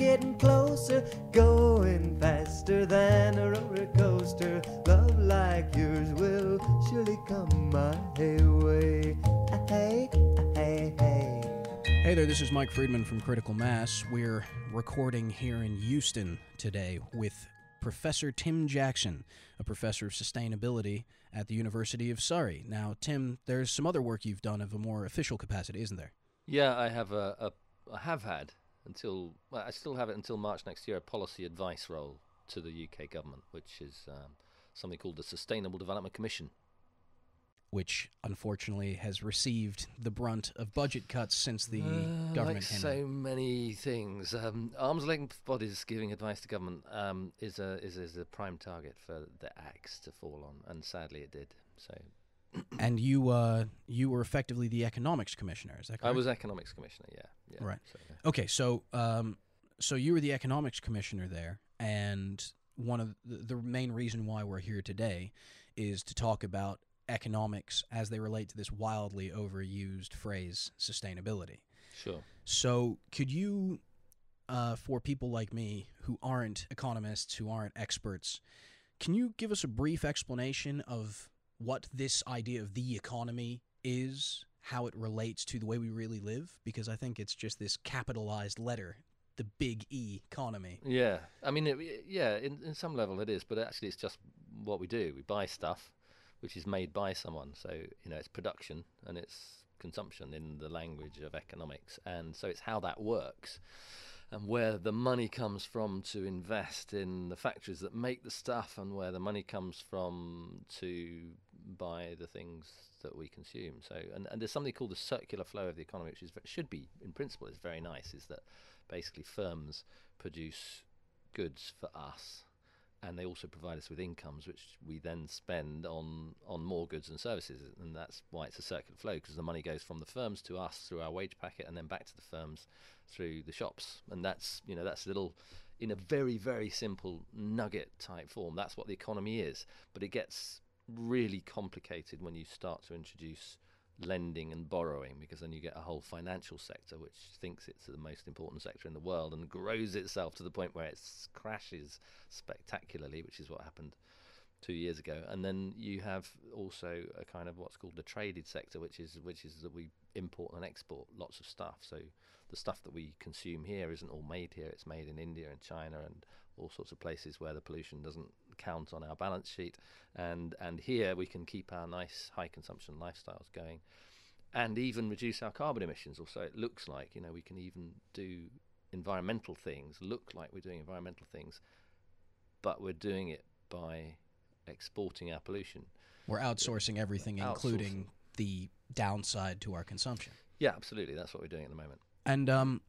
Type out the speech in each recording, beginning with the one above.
getting closer, going faster than a roller coaster. Love like yours will surely come my way. Ah, hey, ah, hey, hey. Hey there, this is Mike Friedman from Critical Mass. We're recording here in Houston today with Professor Tim Jackson, a professor of sustainability at the University of Surrey. Now, Tim, there's some other work you've done of a more official capacity, isn't there? Yeah, I have a, a I have had until well, I still have it until March next year a policy advice role to the UK government, which is um, something called the Sustainable Development Commission. Which unfortunately has received the brunt of budget cuts since the Uh, government like so many things. Um, arms length bodies giving advice to government um, is a is, is a prime target for the axe to fall on, and sadly it did. So And you, uh, you were effectively the economics commissioner. Is that correct? I was economics commissioner. Yeah, yeah. Right. So, yeah. Okay, so um, so you were the economics commissioner there, and one of the, the main reason why we're here today is to talk about economics as they relate to this wildly overused phrase sustainability. Sure. So, could you, uh, for people like me who aren't economists, who aren't experts, can you give us a brief explanation of what this idea of the economy is, how it relates to the way we really live? Because I think it's just this capitalized letter, the big E economy. Yeah, I mean, it, yeah, in, in some level it is, but actually it's just what we do. We buy stuff, which is made by someone. So you know, it's production and it's consumption in the language of economics, and so it's how that works, and where the money comes from to invest in the factories that make the stuff, and where the money comes from to buy the things that we consume. So, and, and there's something called the circular flow of the economy, which is should be in principle is very nice. Is that basically firms produce goods for us and they also provide us with incomes which we then spend on on more goods and services and that's why it's a circular flow because the money goes from the firms to us through our wage packet and then back to the firms through the shops and that's you know that's a little in a very very simple nugget type form that's what the economy is but it gets really complicated when you start to introduce lending and borrowing because then you get a whole financial sector which thinks it's the most important sector in the world and grows itself to the point where it crashes spectacularly which is what happened two years ago. And then you have also a kind of what's called the traded sector which is which is that we import and export lots of stuff. So the stuff that we consume here isn't all made here. It's made in India and China and all sorts of places where the pollution doesn't count on our balance sheet and and here we can keep our nice high consumption lifestyles going and even reduce our carbon emissions or so it looks like you know we can even do environmental things look like we're doing environmental things but we're doing it by exporting our pollution We're outsourcing everything, Outsourcing. including the downside to our consumption. yeah absolutely that's what we're doing at the moment And um,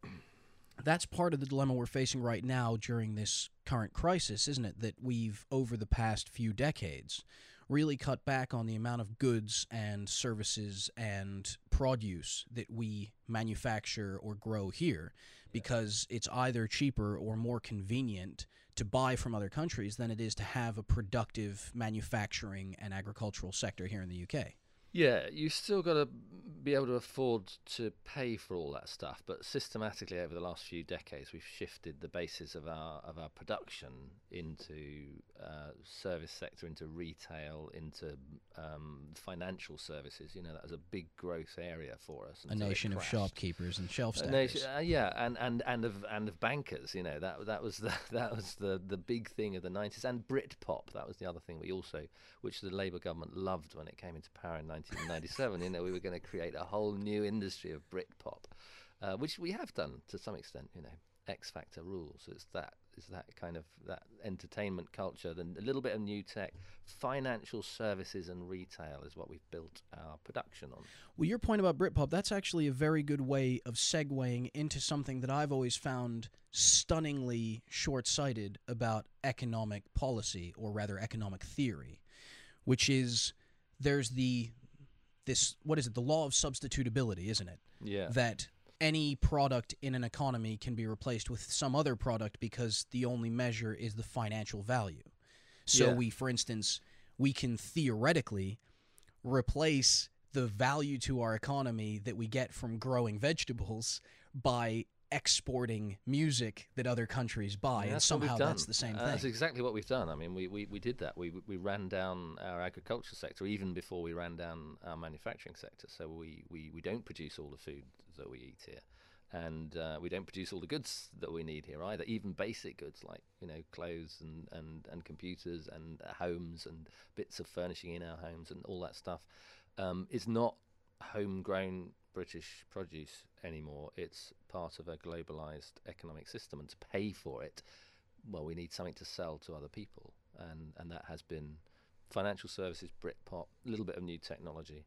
that's part of the dilemma we're facing right now during this current crisis, isn't it? That we've, over the past few decades, really cut back on the amount of goods and services and produce that we manufacture or grow here because it's either cheaper or more convenient to buy from other countries than it is to have a productive manufacturing and agricultural sector here in the UK. Yeah, you still got to be able to afford to pay for all that stuff, but systematically over the last few decades, we've shifted the basis of our of our production into uh, service sector, into retail, into um, financial services. You know, that was a big growth area for us. A nation of shopkeepers and shelf stackers. uh, yeah, and, and, and of and of bankers, you know that that was the that was the, the big thing of the nineties, and Britpop that was the other thing we also, which the Labour government loved when it came into power in 1997. you know, we were going to create a whole new industry of Britpop, uh, which we have done to some extent. You know, X Factor rules. It's that is that kind of that entertainment culture, then a little bit of new tech, financial services and retail is what we've built our production on. Well, your point about Britpop, that's actually a very good way of segueing into something that I've always found stunningly short sighted about economic policy, or rather economic theory, which is there's the this what is it the law of substitutability isn't it Yeah. that any product in an economy can be replaced with some other product because the only measure is the financial value. So Yeah. we, for instance, we can theoretically replace the value to our economy that we get from growing vegetables by exporting music that other countries buy, and what we've somehow that's the same Uh, thing. That's exactly what we've done. I mean, we, we, we did that. We we ran down our agriculture sector even before we ran down our manufacturing sector. So we, we, we don't produce all the food that we eat here, and uh, we don't produce all the goods that we need here either. Even basic goods like you know clothes and, and, and computers and uh, homes and bits of furnishing in our homes and all that stuff um, is not homegrown British produce anymore. It's part of a globalized economic system, and to pay for it, well, we need something to sell to other people, and and that has been financial services, Britpop, a little bit of new technology,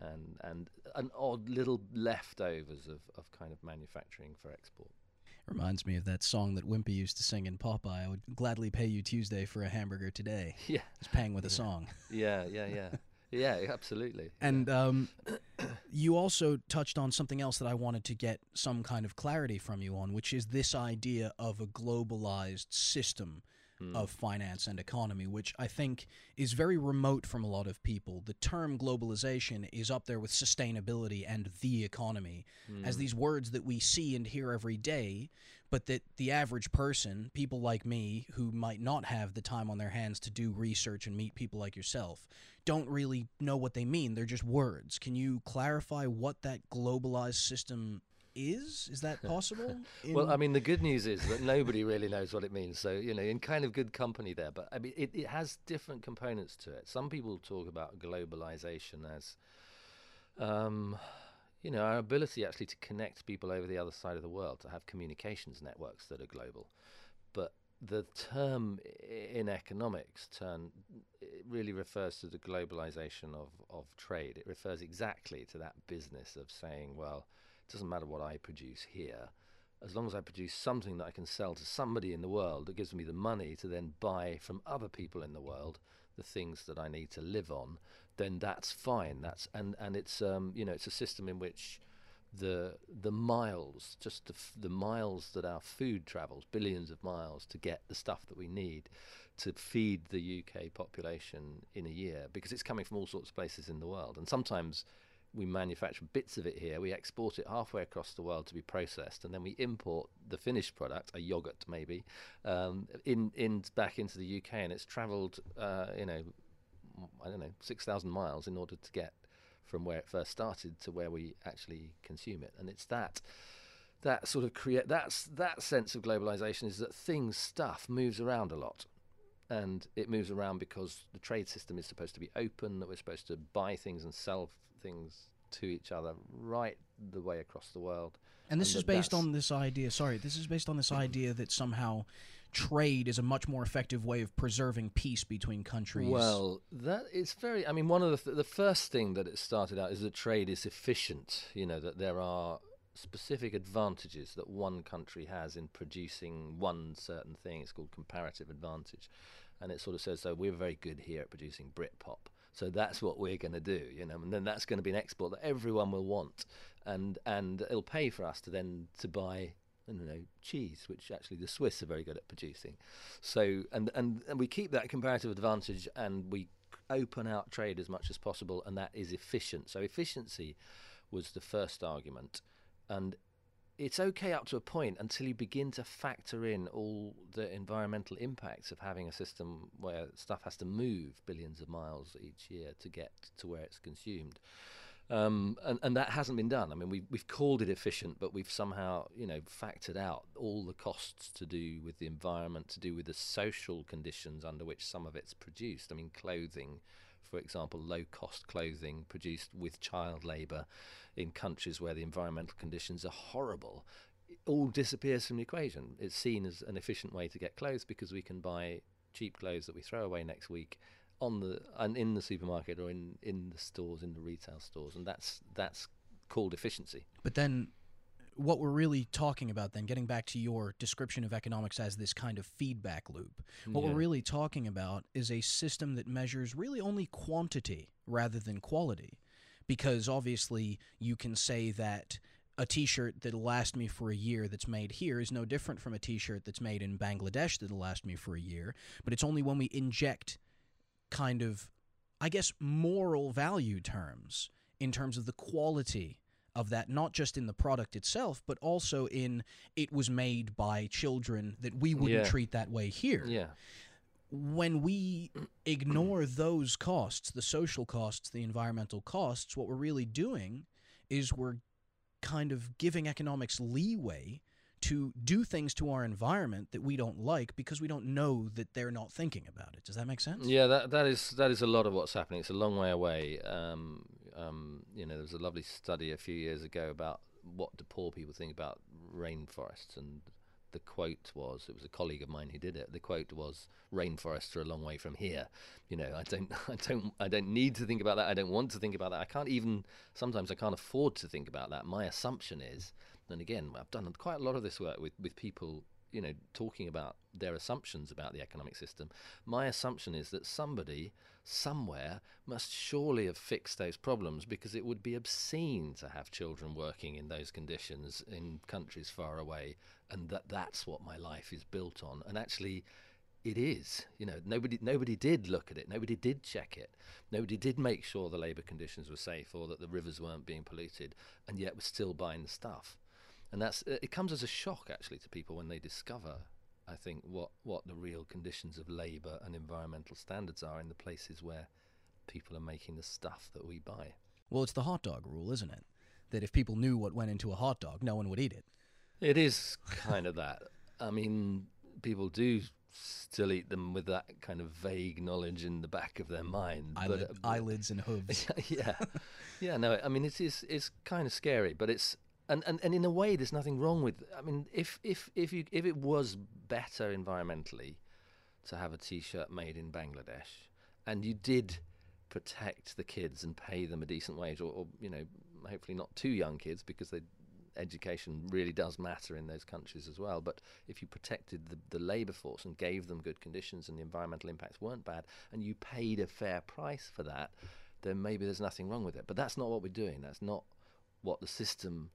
and and an odd little leftovers of, of kind of manufacturing for export. Reminds me of that song that Wimpy used to sing in Popeye. I would gladly pay you Tuesday for a hamburger today. Yeah, It's paying with a song. yeah, yeah, yeah, yeah, absolutely. And um, you also touched on something else that I wanted to get some kind of clarity from you on, which is this idea of a globalized system Mm. of finance and economy, which I think is very remote from a lot of people. The term globalization is up there with sustainability and the economy as Mm. these words that we see and hear every day, but that the average person, people like me who might not have the time on their hands to do research and meet people like yourself, don't really know what they mean. They're just words. Can you clarify what that globalized system is? Is that possible? Well, I mean, the good news is that nobody really knows what it means. So, you know, in kind of good company there. But I mean, it, it has different components to it. Some people talk about globalization as, um, you know, our ability actually to connect people over the other side of the world, to have communications networks that are global. But the term in economics turn it really refers to the globalization of, of trade. It refers exactly to that business of saying, well, it doesn't matter what I produce here, as long as I produce something that I can sell to somebody in the world that gives me the money to then buy from other people in the world the things that I need to live on, then that's fine. That's and and it's um you know it's a system in which the the miles, just the, the miles that our food travels, billions of miles to get the stuff that we need to feed the UK population in a year, because it's coming from all sorts of places in the world, and sometimes we manufacture bits of it here, we export it halfway across the world to be processed, and then we import the finished product, a yogurt maybe, um, in in back into the UK, and it's travelled, uh, you know, I don't know, six thousand miles in order to get from where it first started to where we actually consume it, and it's that that sort of create that's that sense of globalization is that things stuff moves around a lot and it moves around because the trade system is supposed to be open that we're supposed to buy things and sell things to each other right the way across the world And this and is based on this idea. Sorry, this is based on this idea that somehow trade is a much more effective way of preserving peace between countries. Well, that is very. I mean, one of the th- the first thing that it started out is that trade is efficient. You know that there are specific advantages that one country has in producing one certain thing. It's called comparative advantage, and it sort of says so we're very good here at producing Britpop. So that's what we're going to do, you know, and then that's going to be an export that everyone will want, and and it'll pay for us to then to buy I don't know, cheese, which actually the Swiss are very good at producing. So, and, and, and we keep that comparative advantage and we open out trade as much as possible, and that is efficient. So, efficiency was the first argument. And it's okay up to a point until you begin to factor in all the environmental impacts of having a system where stuff has to move billions of miles each year to get to where it's consumed. Um, and, and that hasn't been done. I mean, we've, we've called it efficient, but we've somehow, you know, factored out all the costs to do with the environment, to do with the social conditions under which some of it's produced. I mean, clothing, for example, low cost clothing produced with child labour in countries where the environmental conditions are horrible. It all disappears from the equation. It's seen as an efficient way to get clothes because we can buy cheap clothes that we throw away next week on the and in the supermarket or in, in the stores in the retail stores and that's that's called efficiency But then, what we're really talking about, then, getting back to your description of economics as this kind of feedback loop, what Yeah. we're really talking about is a system that measures really only quantity rather than quality. Because obviously, you can say that a t shirt that'll last me for a year that's made here is no different from a t shirt that's made in Bangladesh that'll last me for a year. But it's only when we inject kind of, I guess, moral value terms in terms of the quality of that, not just in the product itself, but also in it was made by children that we wouldn't Yeah. treat that way here. Yeah. When we ignore those costs, the social costs, the environmental costs, what we're really doing is we're kind of giving economics leeway to do things to our environment that we don't like because we don't know that they're not thinking about it. Does that make sense? Yeah, that that is that is a lot of what's happening. It's a long way away. Um, um, you know, there was a lovely study a few years ago about what do poor people think about rainforests, and the quote was it was a colleague of mine who did it. The quote was rainforests are a long way from here. You know, I don't, I don't, I don't need to think about that. I don't want to think about that. I can't even sometimes I can't afford to think about that. My assumption is, and again, I've done quite a lot of this work with with people you know, talking about their assumptions about the economic system, my assumption is that somebody somewhere must surely have fixed those problems because it would be obscene to have children working in those conditions in countries far away and that that's what my life is built on. And actually it is you know nobody nobody did look at it. Nobody did check it. Nobody did make sure the labor conditions were safe or that the rivers weren't being polluted and yet we're still buying the stuff and that's it comes as a shock actually to people when they discover I think what what the real conditions of labor and environmental standards are in the places where people are making the stuff that we buy. Well, it's the hot dog rule, isn't it? That if people knew what went into a hot dog, no one would eat it. It is kind of that. I mean, people do still eat them with that kind of vague knowledge in the back of their mind. Eyelid, but, uh, eyelids and hooves. yeah, yeah. No, I mean it is it's kind of scary, but it's and, and, and in a way there's nothing wrong with. I mean, if if if you if it was better environmentally to have a T-shirt made in Bangladesh, and you did protect the kids and pay them a decent wage, or, or you know, hopefully not too young kids because they education really does matter in those countries as well. But if you protected the, the labour force and gave them good conditions and the environmental impacts weren't bad, and you paid a fair price for that, then maybe there's nothing wrong with it. But that's not what we're doing. That's not what the system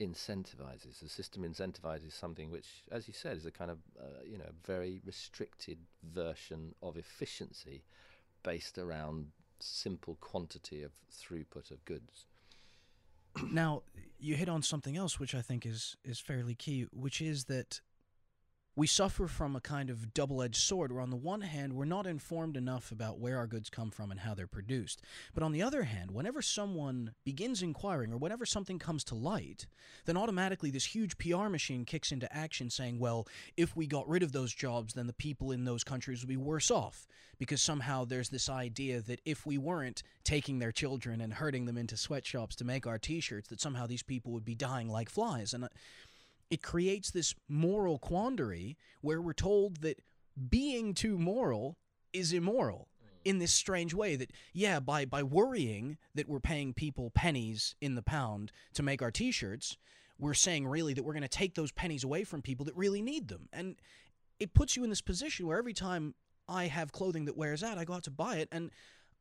incentivizes. The system incentivizes something which, as you said, is a kind of uh, you know very restricted version of efficiency, based around simple quantity of throughput of goods. now, you hit on something else which I think is is fairly key, which is that we suffer from a kind of double-edged sword where on the one hand we're not informed enough about where our goods come from and how they're produced. But on the other hand whenever someone begins inquiring or whenever something comes to light then automatically this huge pr machine kicks into action saying well if we got rid of those jobs then the people in those countries would be worse off. Because somehow there's this idea that if we weren't taking their children and herding them into sweatshops to make our t-shirts that somehow these people would be dying like flies. And uh, it creates this moral quandary where we're told that being too moral is immoral in this strange way that yeah by by worrying that we're paying people pennies in the pound to make our t-shirts we're saying really that we're going to take those pennies away from people that really need them and it puts you in this position where every time I have clothing that wears out I go out to buy it and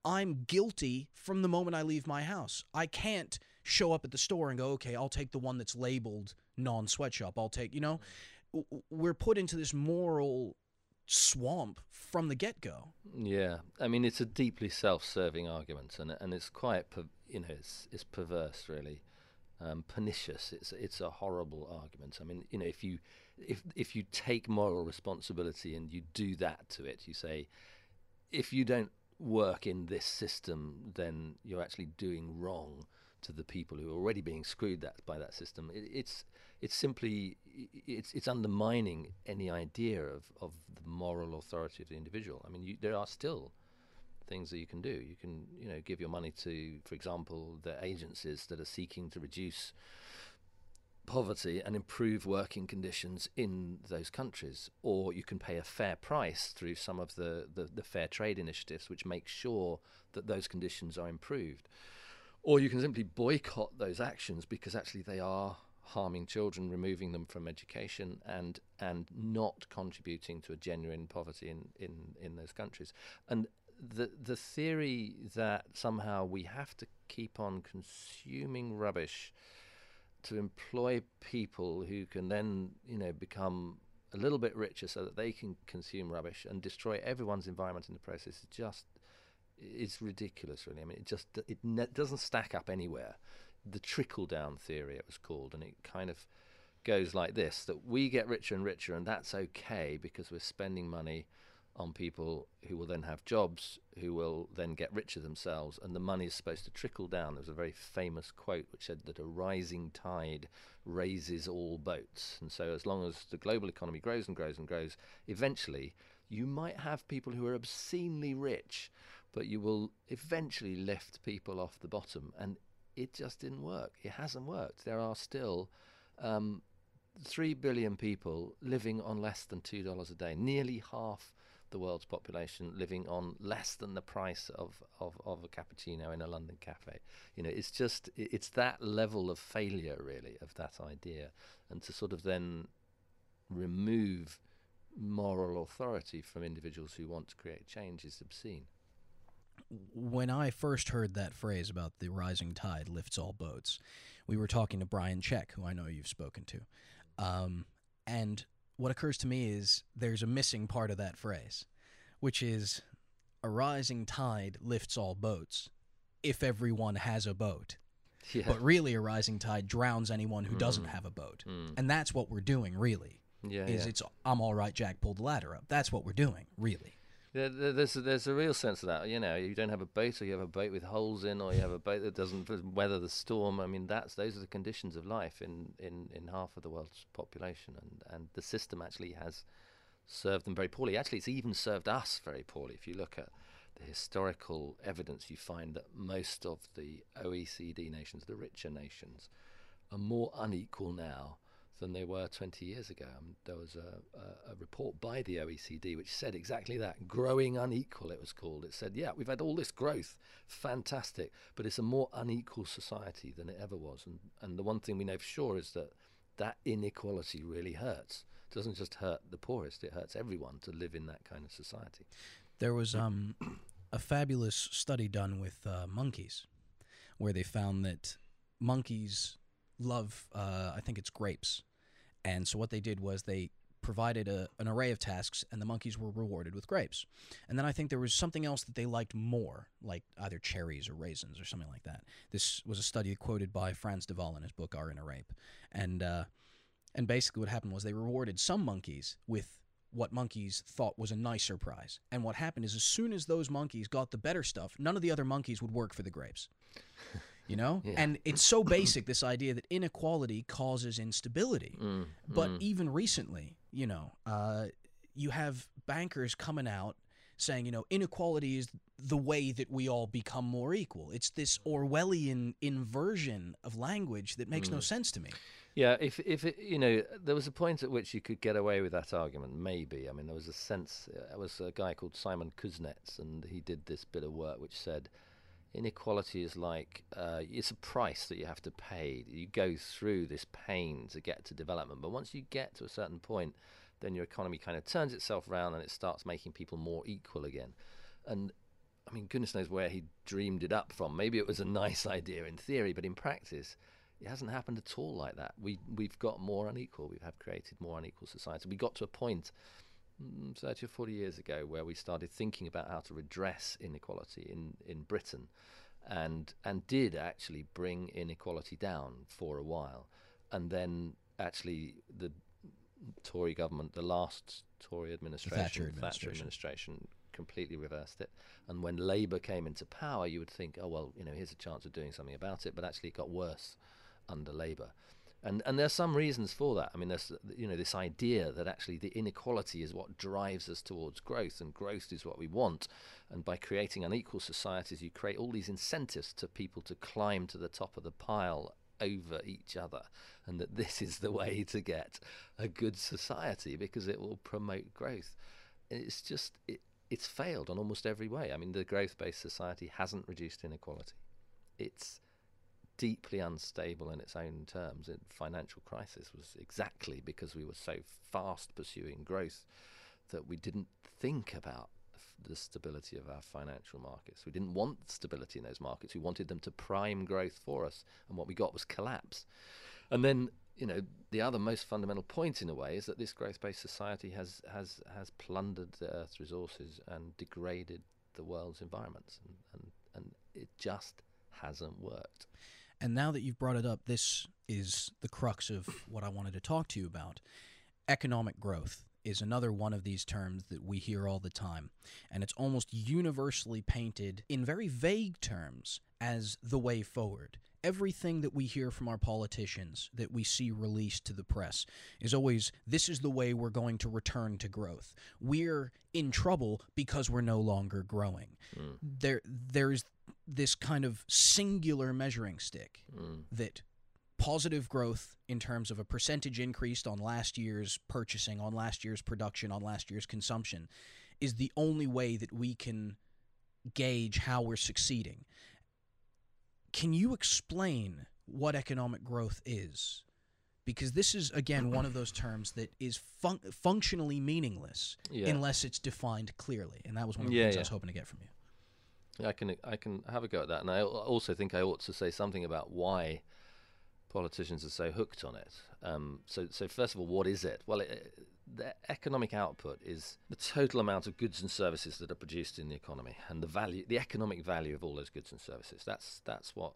I'm guilty from the moment I leave my house. I can't show up at the store and go, okay, I'll take the one that's labeled non sweatshop. I'll take, you know, w- we're put into this moral swamp from the get go. Yeah, I mean it's a deeply self-serving argument, and and it's quite per, you know it's it's perverse really, um, pernicious. It's it's a horrible argument. I mean you know if you if if you take moral responsibility and you do that to it, you say if you don't work in this system, then you're actually doing wrong to the people who are already being screwed that by that system. It, it's it's simply it's it's undermining any idea of, of the moral authority of the individual. I mean, you, there are still things that you can do. You can you know give your money to, for example, the agencies that are seeking to reduce poverty and improve working conditions in those countries, or you can pay a fair price through some of the, the, the fair trade initiatives, which make sure that those conditions are improved. Or you can simply boycott those actions because actually they are harming children, removing them from education, and and not contributing to a genuine poverty in, in, in those countries. And the the theory that somehow we have to keep on consuming rubbish to employ people who can then you know become a little bit richer so that they can consume rubbish and destroy everyone's environment in the process is just it's ridiculous really i mean it just it ne- doesn't stack up anywhere the trickle down theory, it was called, and it kind of goes like this: that we get richer and richer, and that's okay because we're spending money on people who will then have jobs, who will then get richer themselves, and the money is supposed to trickle down. There was a very famous quote which said that a rising tide raises all boats. And so, as long as the global economy grows and grows and grows, eventually you might have people who are obscenely rich, but you will eventually lift people off the bottom. And it just didn't work. It hasn't worked. There are still um, 3 billion people living on less than $2 a day, nearly half the world's population living on less than the price of, of, of a cappuccino in a London cafe. You know, it's just, it's that level of failure, really, of that idea. And to sort of then remove moral authority from individuals who want to create change is obscene. When I first heard that phrase about the rising tide lifts all boats, we were talking to Brian Czech, who I know you've spoken to. Um, and what occurs to me is there's a missing part of that phrase, which is a rising tide lifts all boats if everyone has a boat. Yeah. But really, a rising tide drowns anyone who doesn't Mm. have a boat. Mm. And that's what we're doing, really. yeah, is yeah. it's I'm all right, Jack pulled the ladder up. That's what we're doing, really. There, there- there's a, there's a real sense of that. You know, you don't have a boat, or you have a boat with holes in, or you have a boat that doesn't weather the storm. I mean, that's those are the conditions of life in, in, in half of the world's population, and, and the system actually has served them very poorly. Actually, it's even served us very poorly. If you look at the historical evidence, you find that most of the OECD nations, the richer nations, are more unequal now than they were 20 years ago. Um, there was a, a, a report by the OECD which said exactly that growing unequal, it was called. It said, yeah, we've had all this growth, fantastic, but it's a more unequal society than it ever was. And, and the one thing we know for sure is that that inequality really hurts. It doesn't just hurt the poorest, it hurts everyone to live in that kind of society. There was um, a fabulous study done with uh, monkeys, where they found that monkeys love, uh, I think it's grapes, and so what they did was they provided a, an array of tasks, and the monkeys were rewarded with grapes. And then I think there was something else that they liked more, like either cherries or raisins or something like that. This was a study quoted by Frans de in his book *Our Inner Ape, and uh, and basically what happened was they rewarded some monkeys with what monkeys thought was a nicer prize. And what happened is, as soon as those monkeys got the better stuff, none of the other monkeys would work for the grapes. You know? Yeah. And it's so basic, this idea that inequality causes instability. Mm, But mm. even recently, you know, uh, you have bankers coming out saying, you know, inequality is the way that we all become more equal. It's this Orwellian inversion of language that makes no Mm. sense to me. Yeah, if if it, you know, there was a point at which you could get away with that argument. Maybe. I mean, there was a sense. uh, There was a guy called Simon Kuznets, and he did this bit of work which said inequality is like uh, it's a price that you have to pay. You go through this pain to get to development, but once you get to a certain point, then your economy kind of turns itself around and it starts making people more equal again. And I mean, goodness knows where he dreamed it up from. Maybe it was a nice idea in theory, but in practice, it hasn't happened at all like that. We we've got more unequal. We have created more unequal society. We got to a point Mm, 30 or 40 years ago where we started thinking about how to redress inequality in, in Britain and and did actually bring inequality down for a while. And then actually the Tory government the last Tory administration administration. administration completely reversed it. And when Labour came into power you would think oh well you know here's a chance of doing something about it but actually it got worse under Labour and and there's some reasons for that. I mean, there's you know this idea that actually the inequality is what drives us towards growth, and growth is what we want. And by creating unequal societies, you create all these incentives to people to climb to the top of the pile over each other, and that this is the way to get a good society because it will promote growth. It's just it, it's failed on almost every way. I mean, the growth-based society hasn't reduced inequality. It's deeply unstable in its own terms. The financial crisis was exactly because we were so fast pursuing growth that we didn't think about the stability of our financial markets. We didn't want stability in those markets. We wanted them to prime growth for us, and what we got was collapse. And then, you know, the other most fundamental point in a way is that this growth-based society has has has plundered the Earth's resources and degraded the world's environments, and and, and it just hasn't worked. And now that you've brought it up, this is the crux of what I wanted to talk to you about. Economic growth is another one of these terms that we hear all the time, and it's almost universally painted in very vague terms as the way forward. Everything that we hear from our politicians that we see released to the press is always this is the way we're going to return to growth. We're in trouble because we're no longer growing. Hmm. There there's this kind of singular measuring stick mm. that positive growth in terms of a percentage increased on last year's purchasing, on last year's production, on last year's consumption is the only way that we can gauge how we're succeeding. Can you explain what economic growth is? Because this is, again, one of those terms that is fun- functionally meaningless Yeah. unless it's defined clearly. And that was one of the Yeah, things I was hoping to get from you. I can I can have a go at that, and I also think I ought to say something about why politicians are so hooked on it. Um, so, so first of all, what is it? Well, it, the economic output is the total amount of goods and services that are produced in the economy, and the value, the economic value of all those goods and services. That's that's what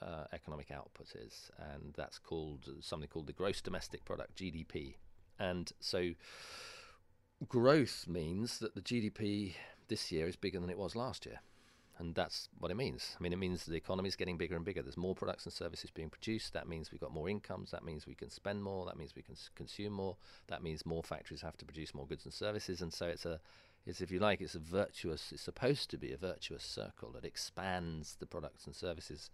uh, economic output is, and that's called something called the gross domestic product (GDP). And so, growth means that the GDP this year is bigger than it was last year and that's what it means. I mean, it means the economy is getting bigger and bigger. There's more products and services being produced. That means we've got more incomes. That means we can spend more. That means we can consume more. That means more factories have to produce more goods and services. And so it's a, it's if you like, it's a virtuous. It's supposed to be a virtuous circle that expands the products and services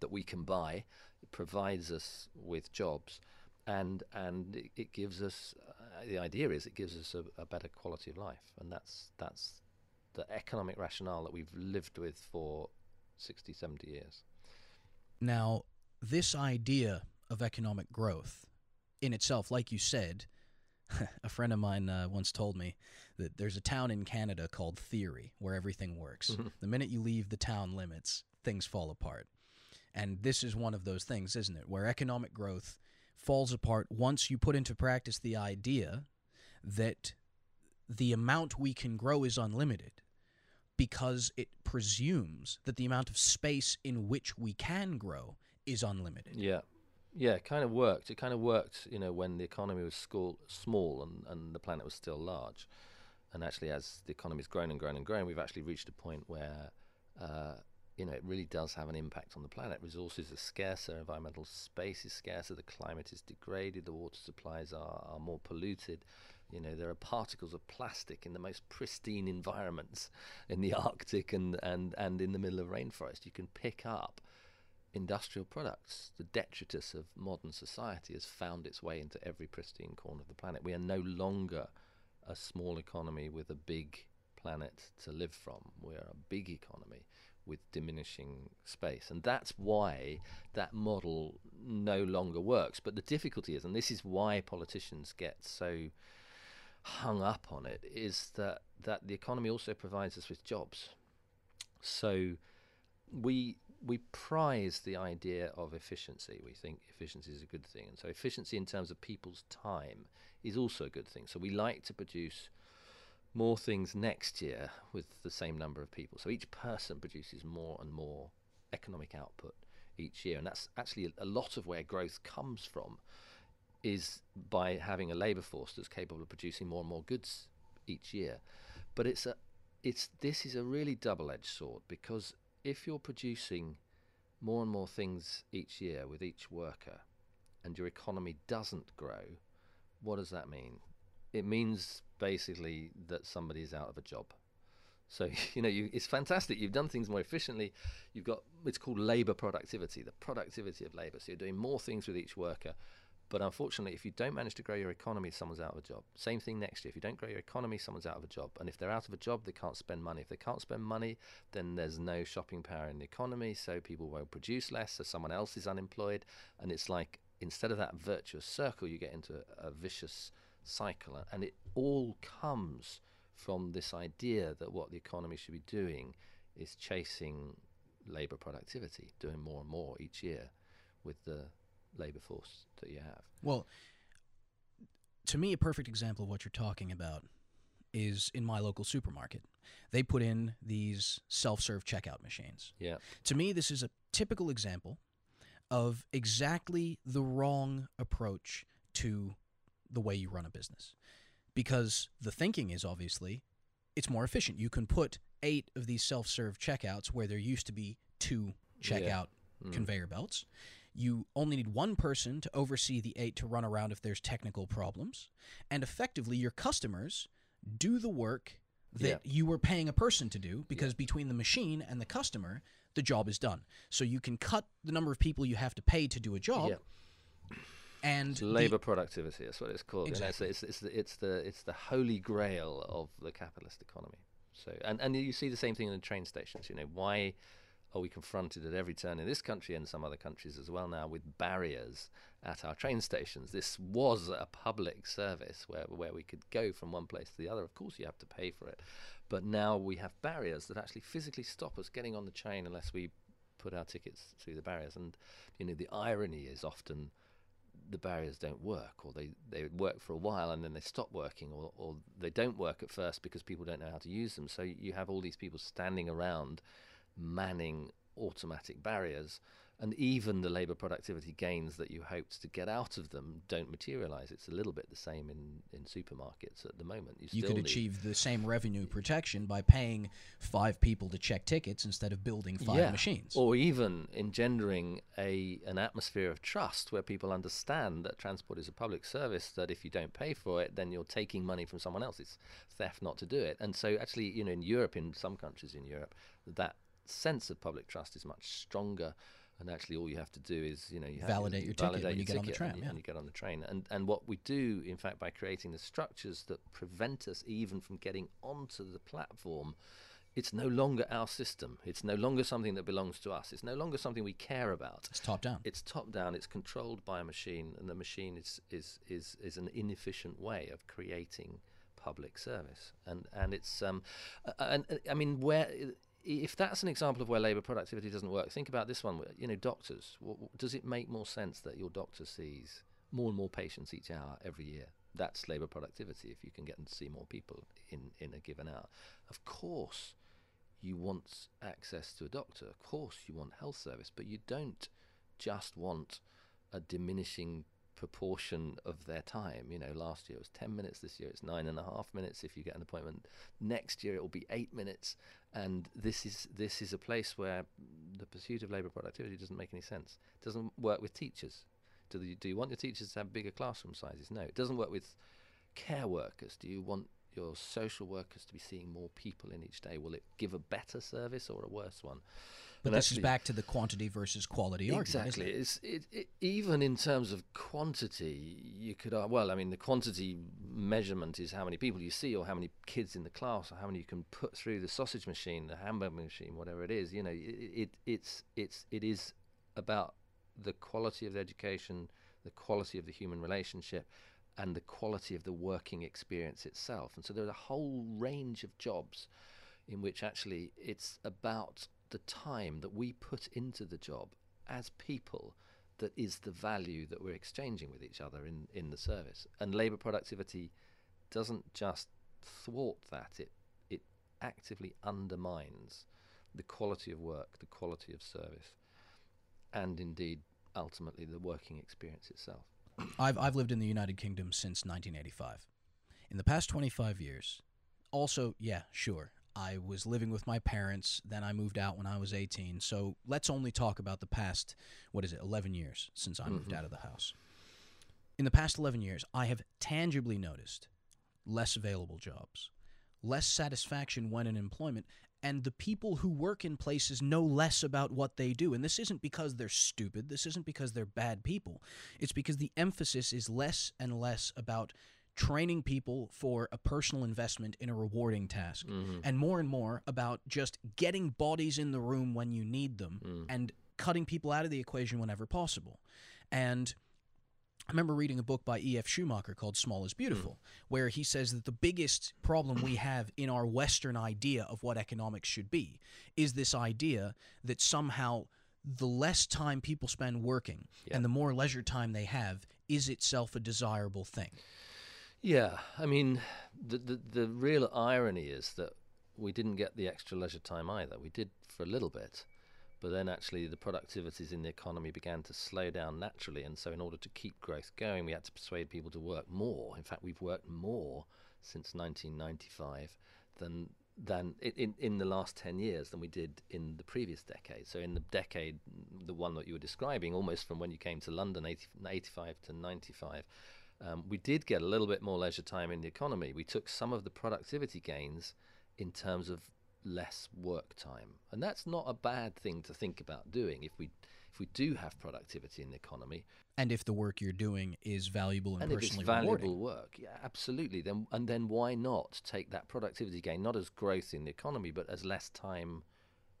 that we can buy. It provides us with jobs. And and it, it gives us uh, the idea is it gives us a, a better quality of life, and that's that's the economic rationale that we've lived with for 60, 70 years. Now, this idea of economic growth in itself, like you said, a friend of mine uh, once told me that there's a town in Canada called Theory where everything works. The minute you leave the town limits, things fall apart. And this is one of those things, isn't it? Where economic growth falls apart once you put into practice the idea that the amount we can grow is unlimited because it presumes that the amount of space in which we can grow is unlimited. Yeah. Yeah, it kind of worked. It kind of worked, you know, when the economy was school, small and, and the planet was still large. And actually, as the economy's grown and grown and grown, we've actually reached a point where, uh, you know, it really does have an impact on the planet. Resources are scarcer, environmental space is scarcer, the climate is degraded, the water supplies are, are more polluted. You know, there are particles of plastic in the most pristine environments in the Arctic and, and, and in the middle of rainforest. You can pick up industrial products. The detritus of modern society has found its way into every pristine corner of the planet. We are no longer a small economy with a big planet to live from. We are a big economy with diminishing space. And that's why that model no longer works. But the difficulty is, and this is why politicians get so hung up on it, is that, that the economy also provides us with jobs. So we we prize the idea of efficiency. We think efficiency is a good thing, and so efficiency in terms of people's time is also a good thing. So we like to produce more things next year with the same number of people. So each person produces more and more economic output each year, and that's actually a, a lot of where growth comes from. Is by having a labour force that's capable of producing more and more goods each year, but it's a it's this is a really double-edged sword because if you're producing more and more things each year with each worker and your economy doesn't grow, what does that mean? It means basically that somebody is out of a job. So you know, you, it's fantastic. You've done things more efficiently. You've got it's called labour productivity, the productivity of labour. So you're doing more things with each worker. But unfortunately, if you don't manage to grow your economy, someone's out of a job. Same thing next year. If you don't grow your economy, someone's out of a job. And if they're out of a job, they can't spend money. If they can't spend money, then there's no shopping power in the economy. So people will produce less. So someone else is unemployed. And it's like instead of that virtuous circle, you get into a, a vicious cycle. And it all comes from this idea that what the economy should be doing is chasing labour productivity, doing more and more each year with the labour force that you have. Well, to me, a perfect example of what you're talking about is in my local supermarket. They put in these self serve checkout machines. Yeah. To me, this is a typical example of exactly the wrong approach to the way you run a business. Because the thinking is obviously it's more efficient. You can put eight of these self serve checkouts where there used to be two Yeah. checkout Mm. conveyor belts. You only need one person to oversee the eight to run around if there's technical problems. And effectively, your customers do the work that Yeah. you were paying a person to do because between the machine and the customer, the job is done. So you can cut the number of people you have to pay to do a job. Yeah. And It's the- labor productivity. That's what it's called. Exactly. so it's, it's, the, it's the it's the holy grail of the capitalist economy. So and and you see the same thing in the train stations. You know why are we confronted at every turn in this country and some other countries as well now with barriers at our train stations? This was a public service where where we could go from one place to the other. Of course, you have to pay for it, but now we have barriers that actually physically stop us getting on the train unless we put our tickets through the barriers. And you know the irony is often the barriers don't work or they, they work for a while and then they stop working or, or they don't work at first because people don't know how to use them. So you have all these people standing around manning automatic barriers and even the labor productivity gains that you hoped to get out of them don't materialize. It's a little bit the same in, in supermarkets at the moment. you still could achieve the same revenue protection by paying five people to check tickets instead of building five yeah. machines. Or even engendering a an atmosphere of trust where people understand that transport is a public service, that if you don't pay for it, then you're taking money from someone else. It's theft not to do it. And so actually, you know, in Europe, in some countries in Europe, that sense of public trust is much stronger. And actually, all you have to do is, you know, you have Validate your ticket when you get on the tram, and, you- yeah. and you get on the train. And and what we do, in fact, by creating the structures that prevent us even from getting onto the platform, it's no longer our system. It's no longer something that belongs to us. It's no longer something we care about. it's top down. It's top down. It's controlled by a machine, and the machine is is is, is an inefficient way of creating public service. And and it's um, and I mean where. If that's an example of where labour productivity doesn't work, think about this one. You know, doctors. Does it make more sense that your doctor sees more and more patients each hour every year? That's labour productivity. If you can get them to see more people in in a given hour, of course, you want access to a doctor. Of course, you want health service, but you don't just want a diminishing proportion of their time. You know, last year it was 10 minutes, this year it's nine and a half minutes if you get an appointment. Next year it will be eight minutes. And this is, this is a place where the pursuit of labour productivity doesn't make any sense. It doesn't work with teachers. Do, the, do you want your teachers to have bigger classroom sizes? No. It doesn't work with care workers. Do you want your social workers to be seeing more people in each day? Will it give a better service or a worse one? But And this is back to the quantity versus quality argument. Exactly. it? It, it, even in terms of quantity, you could uh, well, I mean, the quantity measurement is how many people you see, or how many kids in the class, or how many you can put through the sausage machine, the hamburger machine, whatever it is. You know, it, it it's it's it is about the quality of the education, the quality of the human relationship, and the quality of the working experience itself. And so there's a whole range of jobs in which actually it's about the time that we put into the job as people that is the value that we're exchanging with each other in, in the service. And labour productivity doesn't just thwart that, it, it actively undermines the quality of work, the quality of service, and indeed, ultimately, the working experience itself. I've I've lived in the United Kingdom since 1985. In the past 25 years, also, yeah, sure. I was living with my parents, then I moved out when I was 18. So let's only talk about the past, what is it, 11 years since I moved Mhm. out of the house. In the past 11 years, I have tangibly noticed less available jobs, less satisfaction when in employment, and the people who work in places know less about what they do. And this isn't because they're stupid, this isn't because they're bad people. It's because the emphasis is less and less about training people for a personal investment in a rewarding task Mhm. and more and more about just getting bodies in the room when you need them Mm. and cutting people out of the equation whenever possible. And I remember reading a book by E.F. Schumacher called Small is Beautiful, where he says that the biggest problem we have in our Western idea of what economics should be is this idea that somehow the less time people spend working Yeah. and the more leisure time they have is itself a desirable thing. Yeah, I mean, the, the the real irony is that we didn't get the extra leisure time either. We did for a little bit, But then actually the productivities in the economy began to slow down naturally. And so, in order to keep growth going, we had to persuade people to work more. In fact, we've worked more since 1995 than than in, in the last 10 years than we did in the previous decade. So in the decade, the one that you were describing, almost from when you came to London, 80, 85 to 95, um, we did get a little bit more leisure time in the economy. We took some of the productivity gains in terms of less work time, and that's not a bad thing to think about doing if we if we do have productivity in the economy. And if the work you're doing is valuable and, And if it's personally valuable rewarding. work, yeah, absolutely. Then and then why not take that productivity gain not as growth in the economy, but as less time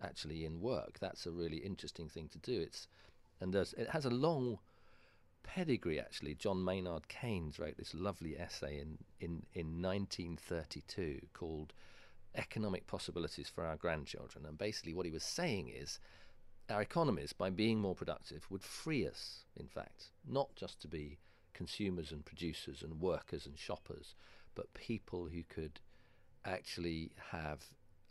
actually in work? That's a really interesting thing to do. It's and there's it has a long pedigree actually. John Maynard Keynes wrote this lovely essay in in in 1932 called "Economic Possibilities for Our Grandchildren," and basically what he was saying is our economies, by being more productive, would free us, in fact, not just to be consumers and producers and workers and shoppers, but people who could actually have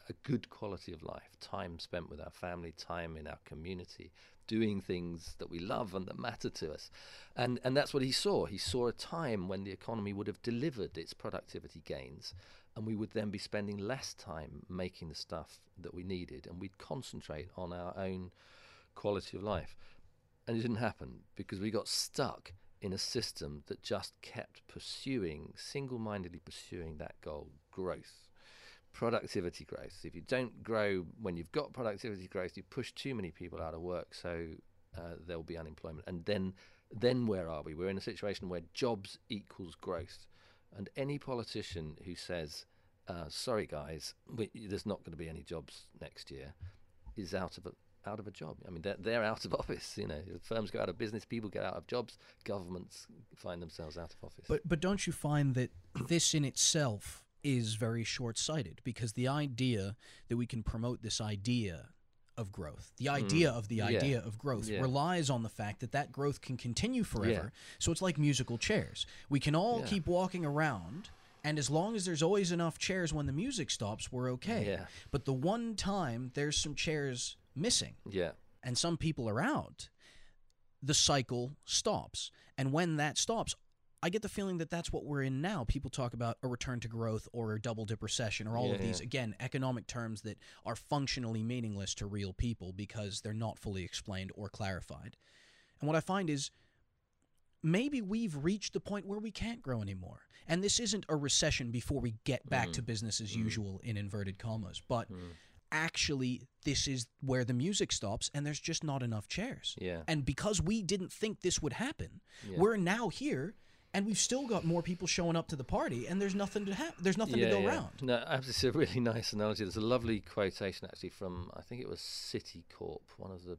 a good quality of life, time spent with our family, time in our community, doing things that we love and that matter to us. And, and that's what he saw. He saw a time when the economy would have delivered its productivity gains and we would then be spending less time making the stuff that we needed and we'd concentrate on our own quality of life. And it didn't happen because we got stuck in a system that just kept pursuing, single mindedly pursuing that goal growth, productivity growth. If you don't grow when you've got productivity growth, you push too many people out of work, so uh, there will be unemployment. And then, then where are we? We're in a situation where jobs equals growth. And any politician who says, uh, "Sorry, guys, we, there's not going to be any jobs next year," is out of a out of a job. I mean, they're, they're out of office. You know, firms go out of business, people get out of jobs, governments find themselves out of office. But but don't you find that this in itself is very short-sighted because the idea that we can promote this idea of growth, the idea of the Mm. Yeah. idea of growth Yeah. relies on the fact that that growth can continue forever. So it's like musical chairs. We can all Yeah. keep walking around and as long as there's always enough chairs when the music stops, we're okay. Yeah. But the one time there's some chairs missing, yeah, and some people are out, the cycle stops. And when that stops, I get the feeling that that's what we're in now. People talk about a return to growth or a double dip recession or all of these, yeah. again, economic terms that are functionally meaningless to real people because they're not fully explained or clarified. And what I find is maybe we've reached the point where we can't grow anymore. And this isn't a recession before we get back to mm. business as mm. usual in inverted commas, but mm. actually this is where the music stops and there's just not enough chairs. yeah. And because we didn't think this would happen, Yeah. we're now here and we've still got more people showing up to the party and there's nothing to have there's nothing to go around. No, it's a really nice analogy. There's a lovely quotation actually from I think it was Citicorp, one of the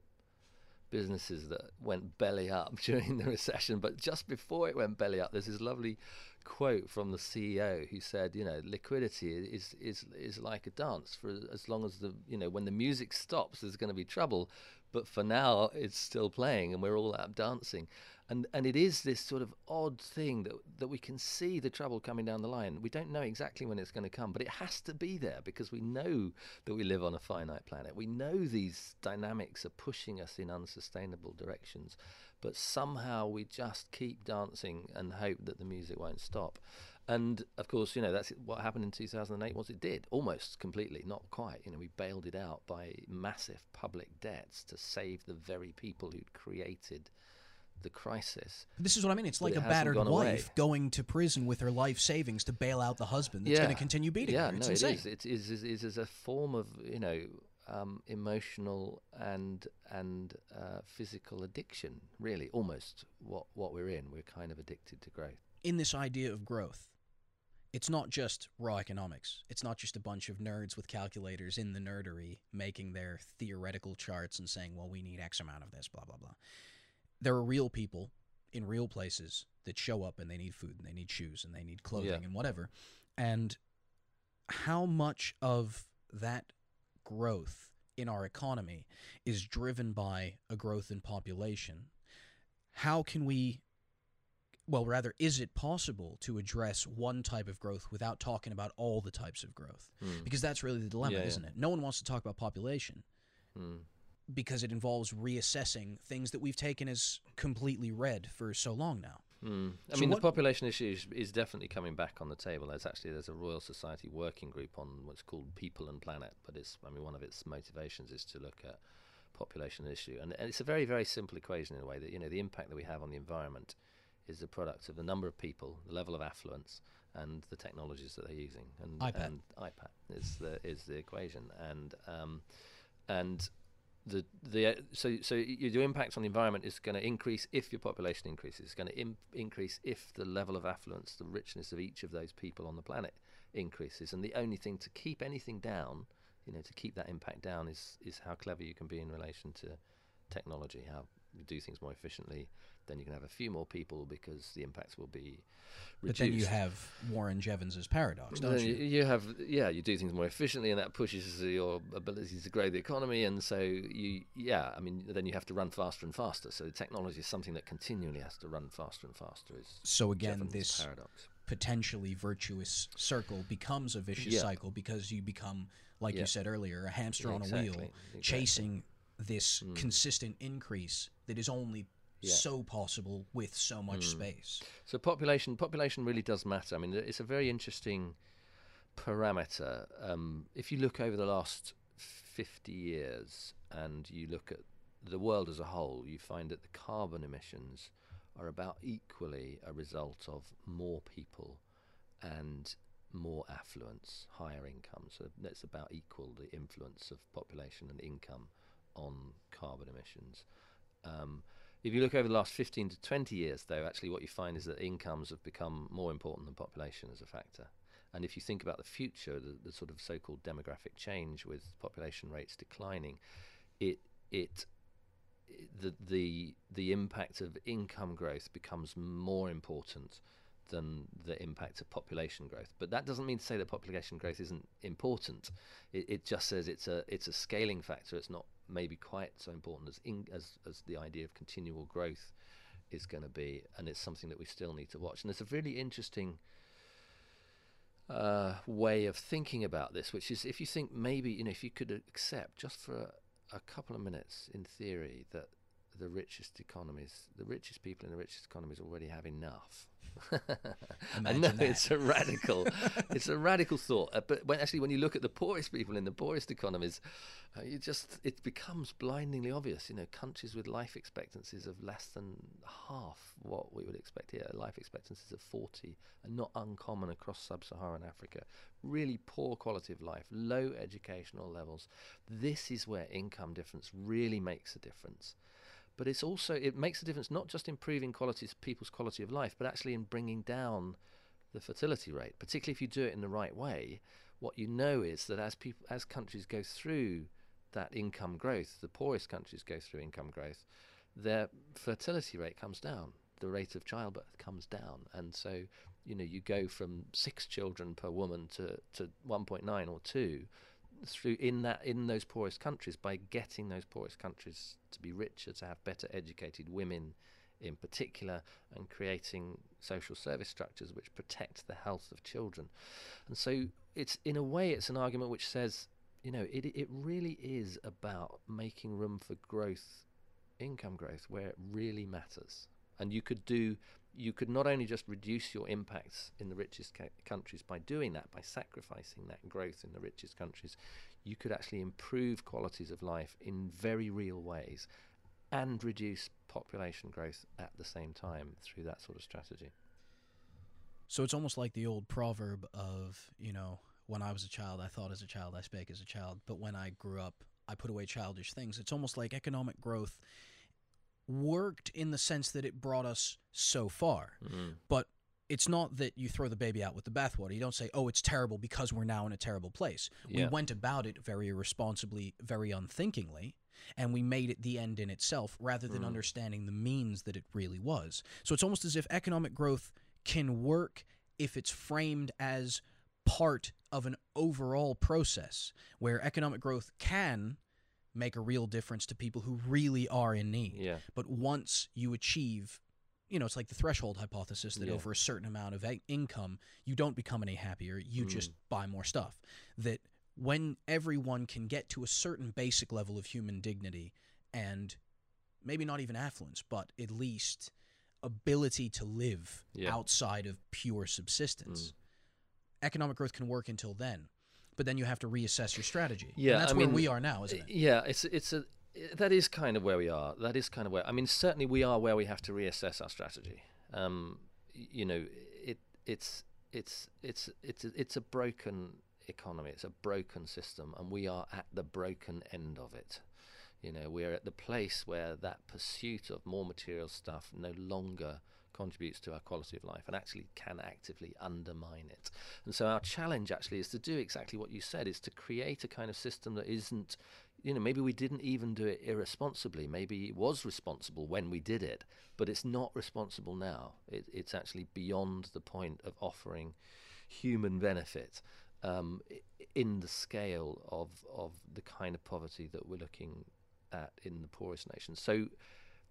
businesses that went belly up during the recession. But just before it went belly up, there's this lovely quote from the CEO who said, you know, liquidity is is is like a dance for as long as the you know when the music stops, there's going to be trouble. But for now, it's still playing, and we're all out dancing and and it is this sort of odd thing that that we can see the trouble coming down the line. We don't know exactly when it's going to come, but it has to be there because we know that we live on a finite planet. We know these dynamics are pushing us in unsustainable directions, but somehow we just keep dancing and hope that the music won't stop. And of course, you know that's what happened in 2008. Was it did almost completely, not quite. You know, we bailed it out by massive public debts to save the very people who'd created the crisis. This is what I mean. It's like it a battered wife away. going to prison with her life savings to bail out the husband that's going to continue beating yeah, her. It's no, insane. it is. It is, is, is, is a form of you know um, emotional and and uh, physical addiction. Really, almost what what we're in. We're kind of addicted to growth. in this idea of growth, it's not just raw economics. It's not just a bunch of nerds with calculators in the nerdery making their theoretical charts and saying, well, we need X amount of this, blah, blah, blah. There are real people in real places that show up and they need food and they need shoes and they need clothing Yeah. and whatever. And how much of that growth in our economy is driven by a growth in population? How can we well, rather, is it possible to address one type of growth without talking about all the types of growth? Mm. Because that's really the dilemma, Yeah, yeah. isn't it? No one wants to talk about population. Mm. Because it involves reassessing things that we've taken as completely read for so long now. Mm. I So mean, what- the population issue is, is definitely coming back on the table. There's actually there's a Royal Society working group on what's called People and Planet, but it's I mean one of its motivations is to look at population issue, and, and it's a very very simple equation in a way that you know the impact that we have on the environment is the product of the number of people, the level of affluence, and the technologies that they're using. And IPAT. and IPAT is the is the equation, and um, and the the uh, so so your impact on the environment is going to increase if your population increases. It's going to increase if the level of affluence, the richness of each of those people on the planet increases. And the only thing to keep anything down, you know, to keep that impact down is is how clever you can be in relation to technology. How do things more efficiently. Then you can have a few more people because the impacts will be But then you have Warren Jevons's paradox, don't you? you have yeah, you do things more efficiently, and that pushes your ability to grow the economy. And so you yeah, I mean, then you have to run faster and faster. So technology is something that continually has to run faster and faster. Is So again, Jevons' this paradox. potentially virtuous circle becomes a vicious Yeah. cycle because you become, like Yeah. you said earlier, a hamster Yeah, on a wheel, exactly. chasing this Mm. consistent increase that is only Yeah. so possible with so much Mm. space. So population population really does matter. I mean, it's a very interesting parameter. Um, if you look over the last fifty years and you look at the world as a whole, you find that the carbon emissions are about equally a result of more people and more affluence, higher income. So that's about equal the influence of population and income on carbon emissions. Um, if you look over the last 15 to 20 years, though, actually what you find is that incomes have become more important than population as a factor. And if you think about the future, the, the sort of so-called demographic change with population rates declining, it it the the the impact of income growth becomes more important than the impact of population growth. But that doesn't mean to say that population growth isn't important. It, it just says it's a it's a scaling factor. It's not maybe quite so important as in, as as the idea of continual growth is going to be, and it's something that we still need to watch. And there's a really interesting uh, way of thinking about this, which is if you think maybe you know if you could accept just for a, a couple of minutes in theory that the richest economies, the richest people in the richest economies already have enough. I know that. it's a radical, it's a radical thought. Uh, but when actually, when you look at the poorest people in the poorest economies, uh, you just it becomes blindingly obvious. You know, countries with life expectancies of less than half what we would expect here, life expectancies of 40, are not uncommon across sub-Saharan Africa. Really poor quality of life, low educational levels. This is where income difference really makes a difference but it's also it makes a difference not just improving qualities people's quality of life but actually in bringing down the fertility rate particularly if you do it in the right way. What you know is that as people as countries go through that income growth the poorest countries go through income growth their fertility rate comes down. The rate of childbirth comes down. And so you know you go from 6 children per woman to to 1.9 or 2 through in that in those poorest countries by getting those poorest countries to be richer, to have better educated women in particular, and creating social service structures which protect the health of children. And so it's in a way it's an argument which says, you know, it it really is about making room for growth, income growth where it really matters. And you could do you could not only just reduce your impacts in the richest ca- countries by doing that, by sacrificing that growth in the richest countries, you could actually improve qualities of life in very real ways and reduce population growth at the same time through that sort of strategy. So it's almost like the old proverb of, you know, when I was a child, I thought as a child, I spake as a child, but when I grew up, I put away childish things. It's almost like economic growth worked in the sense that it brought us so far. But it's not that you throw the baby out with the bathwater. You don't say, "Oh, it's terrible because we're now in a terrible place." Yeah. We went about it very irresponsibly, very unthinkingly, and we made it the end in itself rather than Mm. understanding the means that it really was. So it's almost as if economic growth can work if it's framed as part of an overall process where economic growth can make a real difference to people who really are in need. Yeah. But once you achieve, you know, it's like the threshold hypothesis that Yeah. over a certain amount of a- income, you don't become any happier. You Mm. just buy more stuff. That when everyone can get to a certain basic level of human dignity and maybe not even affluence, but at least ability to live Yeah. outside of pure subsistence. Mm. Economic growth can work until then, but then you have to reassess your strategy. Yeah, and that's I where mean, we are now, isn't it? Yeah, it's it's a that is kind of where we are. That is kind of where I mean, certainly we are where we have to reassess our strategy. Um, you know, it it's it's it's it's a, it's a broken economy. It's a broken system, and we are at the broken end of it. You know, we're at the place where that pursuit of more material stuff no longer contributes to our quality of life and actually can actively undermine it. And so our challenge actually is to do exactly what you said, is to create a kind of system that isn't, you know, maybe we didn't even do it irresponsibly. Maybe it was responsible when we did it, but it's not responsible now. It, it's actually beyond the point of offering human benefit um, in the scale of, of the kind of poverty that we're looking at in the poorest nations. So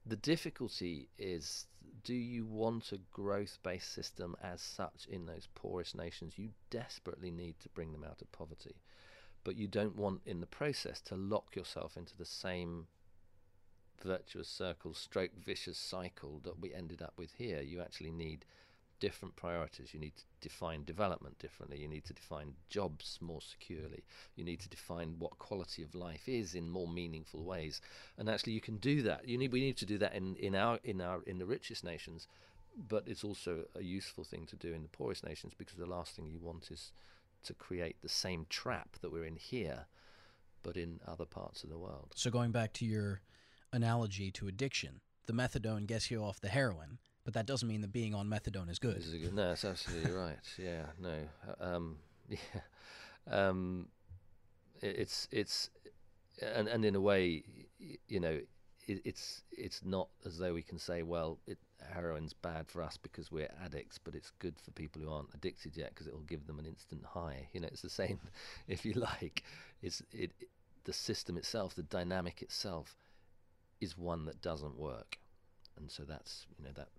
the difficulty is do you want a growth based system as such in those poorest nations? You desperately need to bring them out of poverty. But you don't want in the process to lock yourself into the same virtuous circle, stroke vicious cycle that we ended up with here. You actually need different priorities. You need to define development differently. You need to define jobs more securely. You need to define what quality of life is in more meaningful ways. And actually, you can do that. You need we need to do that in, in our in our in the richest nations, but it's also a useful thing to do in the poorest nations because the last thing you want is to create the same trap that we're in here, but in other parts of the world. So going back to your analogy to addiction, the methadone gets you off the heroin, but that doesn't mean that being on methadone is good. Is good. No, that's absolutely right. Yeah, no. uh, Um, yeah. Um, it, it's it's and and in a way, you know, it, it's it's not as though we can say, well, it, heroin's bad for us because we're addicts, but it's good for people who aren't addicted yet because it will give them an instant high. You know, it's the same, if you like. It's it, it the system itself, the dynamic itself, is one that doesn't work, and so that's you know that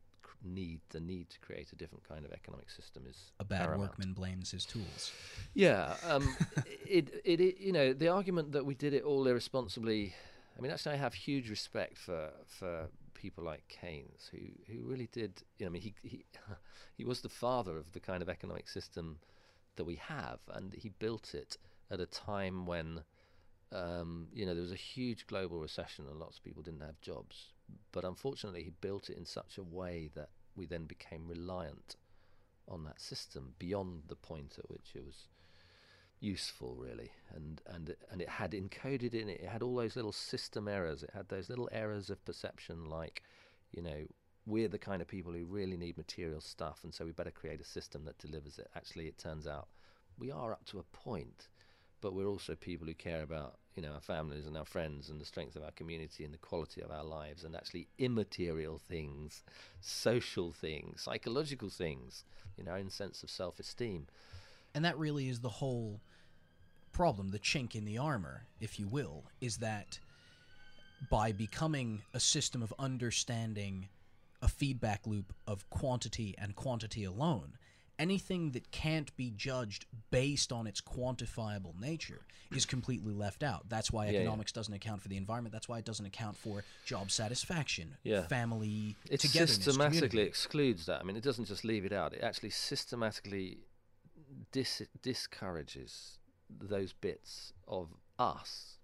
need the need to create a different kind of economic system is A bad paramount. workman blames his tools. Yeah, um, it, it, it, you know, the argument that we did it all irresponsibly. I mean, actually, I have huge respect for for people like Keynes, who who really did. You know, I mean, he he he was the father of the kind of economic system that we have, and he built it at a time when. Um, you know, there was a huge global recession and lots of people didn't have jobs. But unfortunately, he built it in such a way that we then became reliant on that system beyond the point at which it was useful really. And and and it had encoded in it. It had all those little system errors. It had those little errors of perception like you know we're the kind of people who really need material stuff and so we better create a system that delivers it. Actually it turns out we are up to a point but we're also people who care about you know our families and our friends and the strength of our community and the quality of our lives and actually immaterial things social things psychological things you know our own sense of self-esteem. And that really is the whole problem, the chink in the armor, if you will, is that by becoming a system of understanding a feedback loop of quantity and quantity alone, anything that can't be judged based on its quantifiable nature is completely left out. That's why Yeah, yeah. economics doesn't account for the environment. That's why it doesn't account for job satisfaction, Yeah. family it togetherness, systematically community. excludes that. I mean, it doesn't just leave it out. It actually systematically dis- discourages those bits of us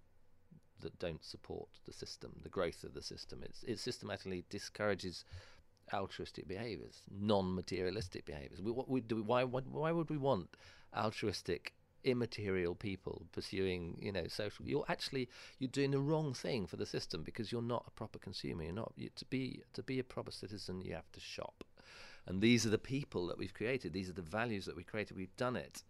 that don't support the system, the growth of the system. It's, it systematically discourages altruistic behaviours, non-materialistic behaviours. We, what we do, why, why, why would we want altruistic, immaterial people pursuing, you know, social? You're actually you're doing the wrong thing for the system because you're not a proper consumer. You're not you, to be to be a proper citizen. You have to shop, and these are the people that we've created. These are the values that we created. We've done it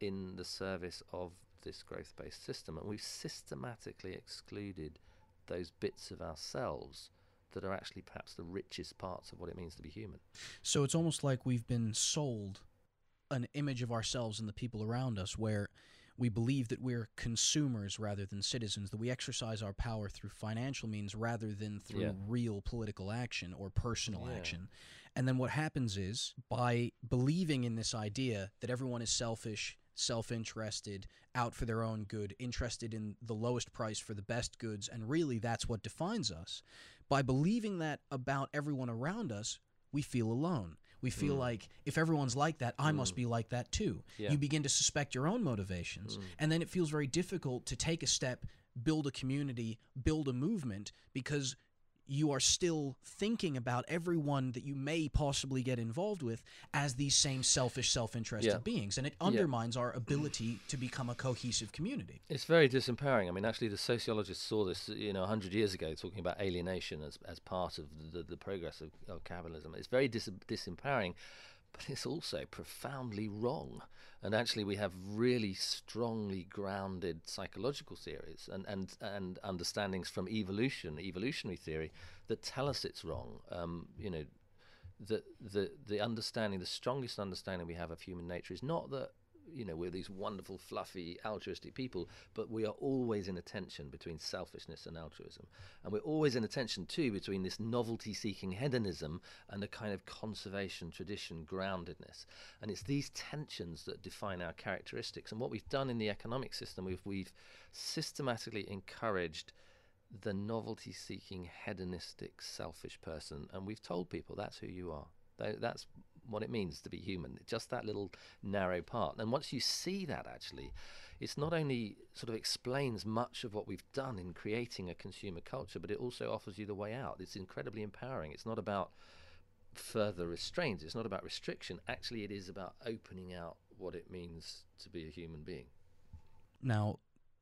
in the service of this growth-based system, and we've systematically excluded those bits of ourselves that are actually perhaps the richest parts of what it means to be human. So it's almost like we've been sold an image of ourselves and the people around us where we believe that we're consumers rather than citizens, that we exercise our power through financial means rather than through Yeah. real political action or personal Yeah. action. And then what happens is, by believing in this idea that everyone is selfish self interested, out for their own good, interested in the lowest price for the best goods, and really that's what defines us. By believing that about everyone around us, we feel alone. We feel Mm. like if everyone's like that, I must Mm. be like that too. Yeah. You begin to suspect your own motivations, Mm. and then it feels very difficult to take a step, build a community, build a movement because you are still thinking about everyone that you may possibly get involved with as these same selfish, self-interested Yeah. beings, and it undermines our ability to become a cohesive community. It's very disempowering. I mean, actually, the sociologists saw this, you know, 100 years ago, talking about alienation as, as part of the, the progress of, of capitalism. It's very dis- disempowering, but it's also profoundly wrong. And actually, we have really strongly grounded psychological theories and, and, and understandings from evolution, evolutionary theory, that tell us it's wrong. Um, you know, the, the, the understanding, the strongest understanding we have of human nature is not that you know we're these wonderful fluffy altruistic people but we are always in a tension between selfishness and altruism. And we're always in a tension too between this novelty seeking hedonism and a kind of conservation tradition groundedness. And it's these tensions that define our characteristics. And what we've done in the economic system we've we've systematically encouraged the novelty seeking hedonistic selfish person. And we've told people that's who you are. That's what it means to be human just that little narrow part. And once you see that actually it's not only sort of explains much of what we've done in creating a consumer culture but it also offers you the way out. It's incredibly empowering. It's not about further restraints. It's not about restriction. Actually it is about opening out what it means to be a human being. Now,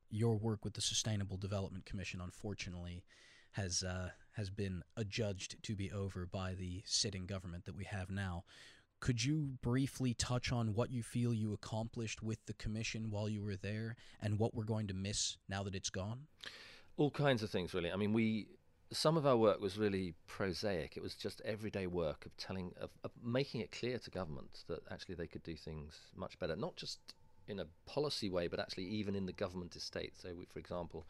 your work with the Sustainable Development Commission, unfortunately, has uh, has been adjudged to be over by the sitting government that we have now. Could you briefly touch on what you feel you accomplished with the commission while you were there, and what we're going to miss now that it's gone? all kinds of things really i mean we some of our work was really prosaic it was just everyday work of telling of, of making it clear to government that actually they could do things much better not just in a policy way but actually even in the government estate so we, for example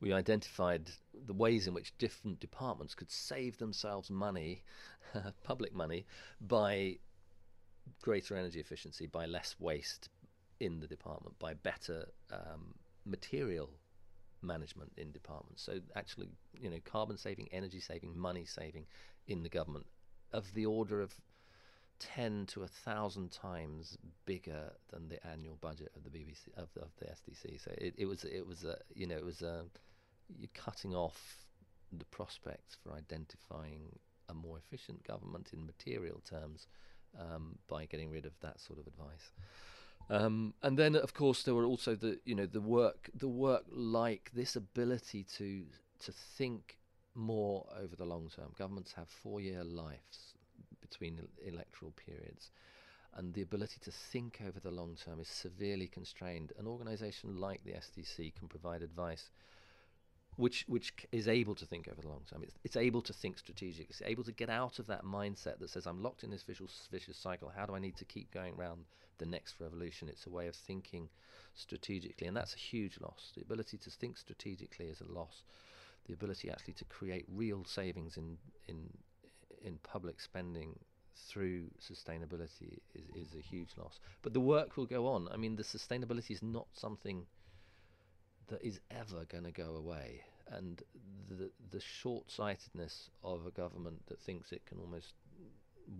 we identified the ways in which different departments could save themselves money public money by greater energy efficiency by less waste in the department by better um, material management in departments. So actually, you know, carbon saving, energy saving, money saving in the government of the order of ten to a thousand times bigger than the annual budget of the BBC of, of the SDC. So it, it was it was a you know it was a you're cutting off the prospects for identifying a more efficient government in material terms um, by getting rid of that sort of advice. Um, and then, of course, there were also the you know the work the work like this ability to to think more over the long term. Governments have four year lives between electoral periods, and the ability to think over the long term is severely constrained. An organisation like the SDC can provide advice which which is able to think over the long term. It's, it's able to think strategic. It's able to get out of that mindset that says I'm locked in this vicious vicious cycle. How do I need to keep going around the next revolution? It's a way of thinking strategically, and that's a huge loss. The ability to think strategically is a loss. The ability actually to create real savings in in in public spending through sustainability is, is a huge loss. But the work will go on. I mean, the sustainability is not something that is ever going to go away. And the the short-sightedness of a government that thinks it can almost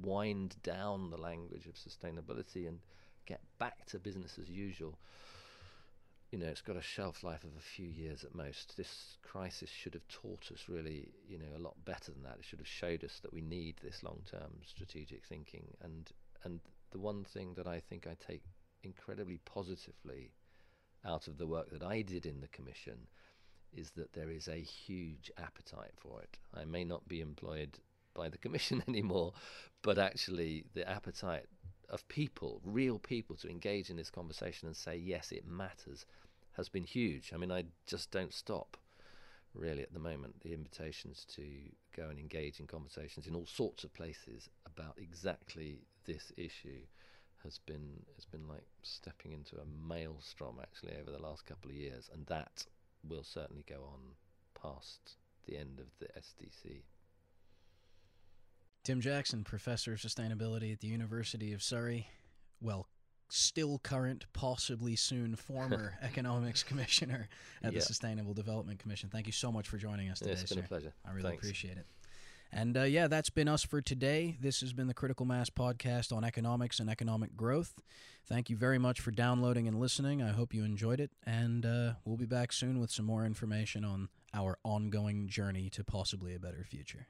wind down the language of sustainability and get back to business as usual. You know, it's got a shelf life of a few years at most. This crisis should have taught us really, you know, a lot better than that. It should have showed us that we need this long-term strategic thinking. And and the one thing that I think I take incredibly positively out of the work that I did in the commission is that there is a huge appetite for it. I may not be employed by the commission anymore, but actually the appetite of people, real people, to engage in this conversation and say, yes, it matters, has been huge. I mean, I just don't stop really at the moment. The invitations to go and engage in conversations in all sorts of places about exactly this issue has been has been like stepping into a maelstrom actually over the last couple of years, and that will certainly go on past the end of the SDC. Tim Jackson, professor of sustainability at the University of Surrey. Well, still current, possibly soon former economics commissioner at the Sustainable Development Commission. Thank you so much for joining us today, it's been sir. a pleasure. I really Thanks. appreciate it. And uh, yeah, that's been us for today. This has been the Critical Mass podcast on economics and economic growth. Thank you very much for downloading and listening. I hope you enjoyed it. And uh, we'll be back soon with some more information on our ongoing journey to possibly a better future.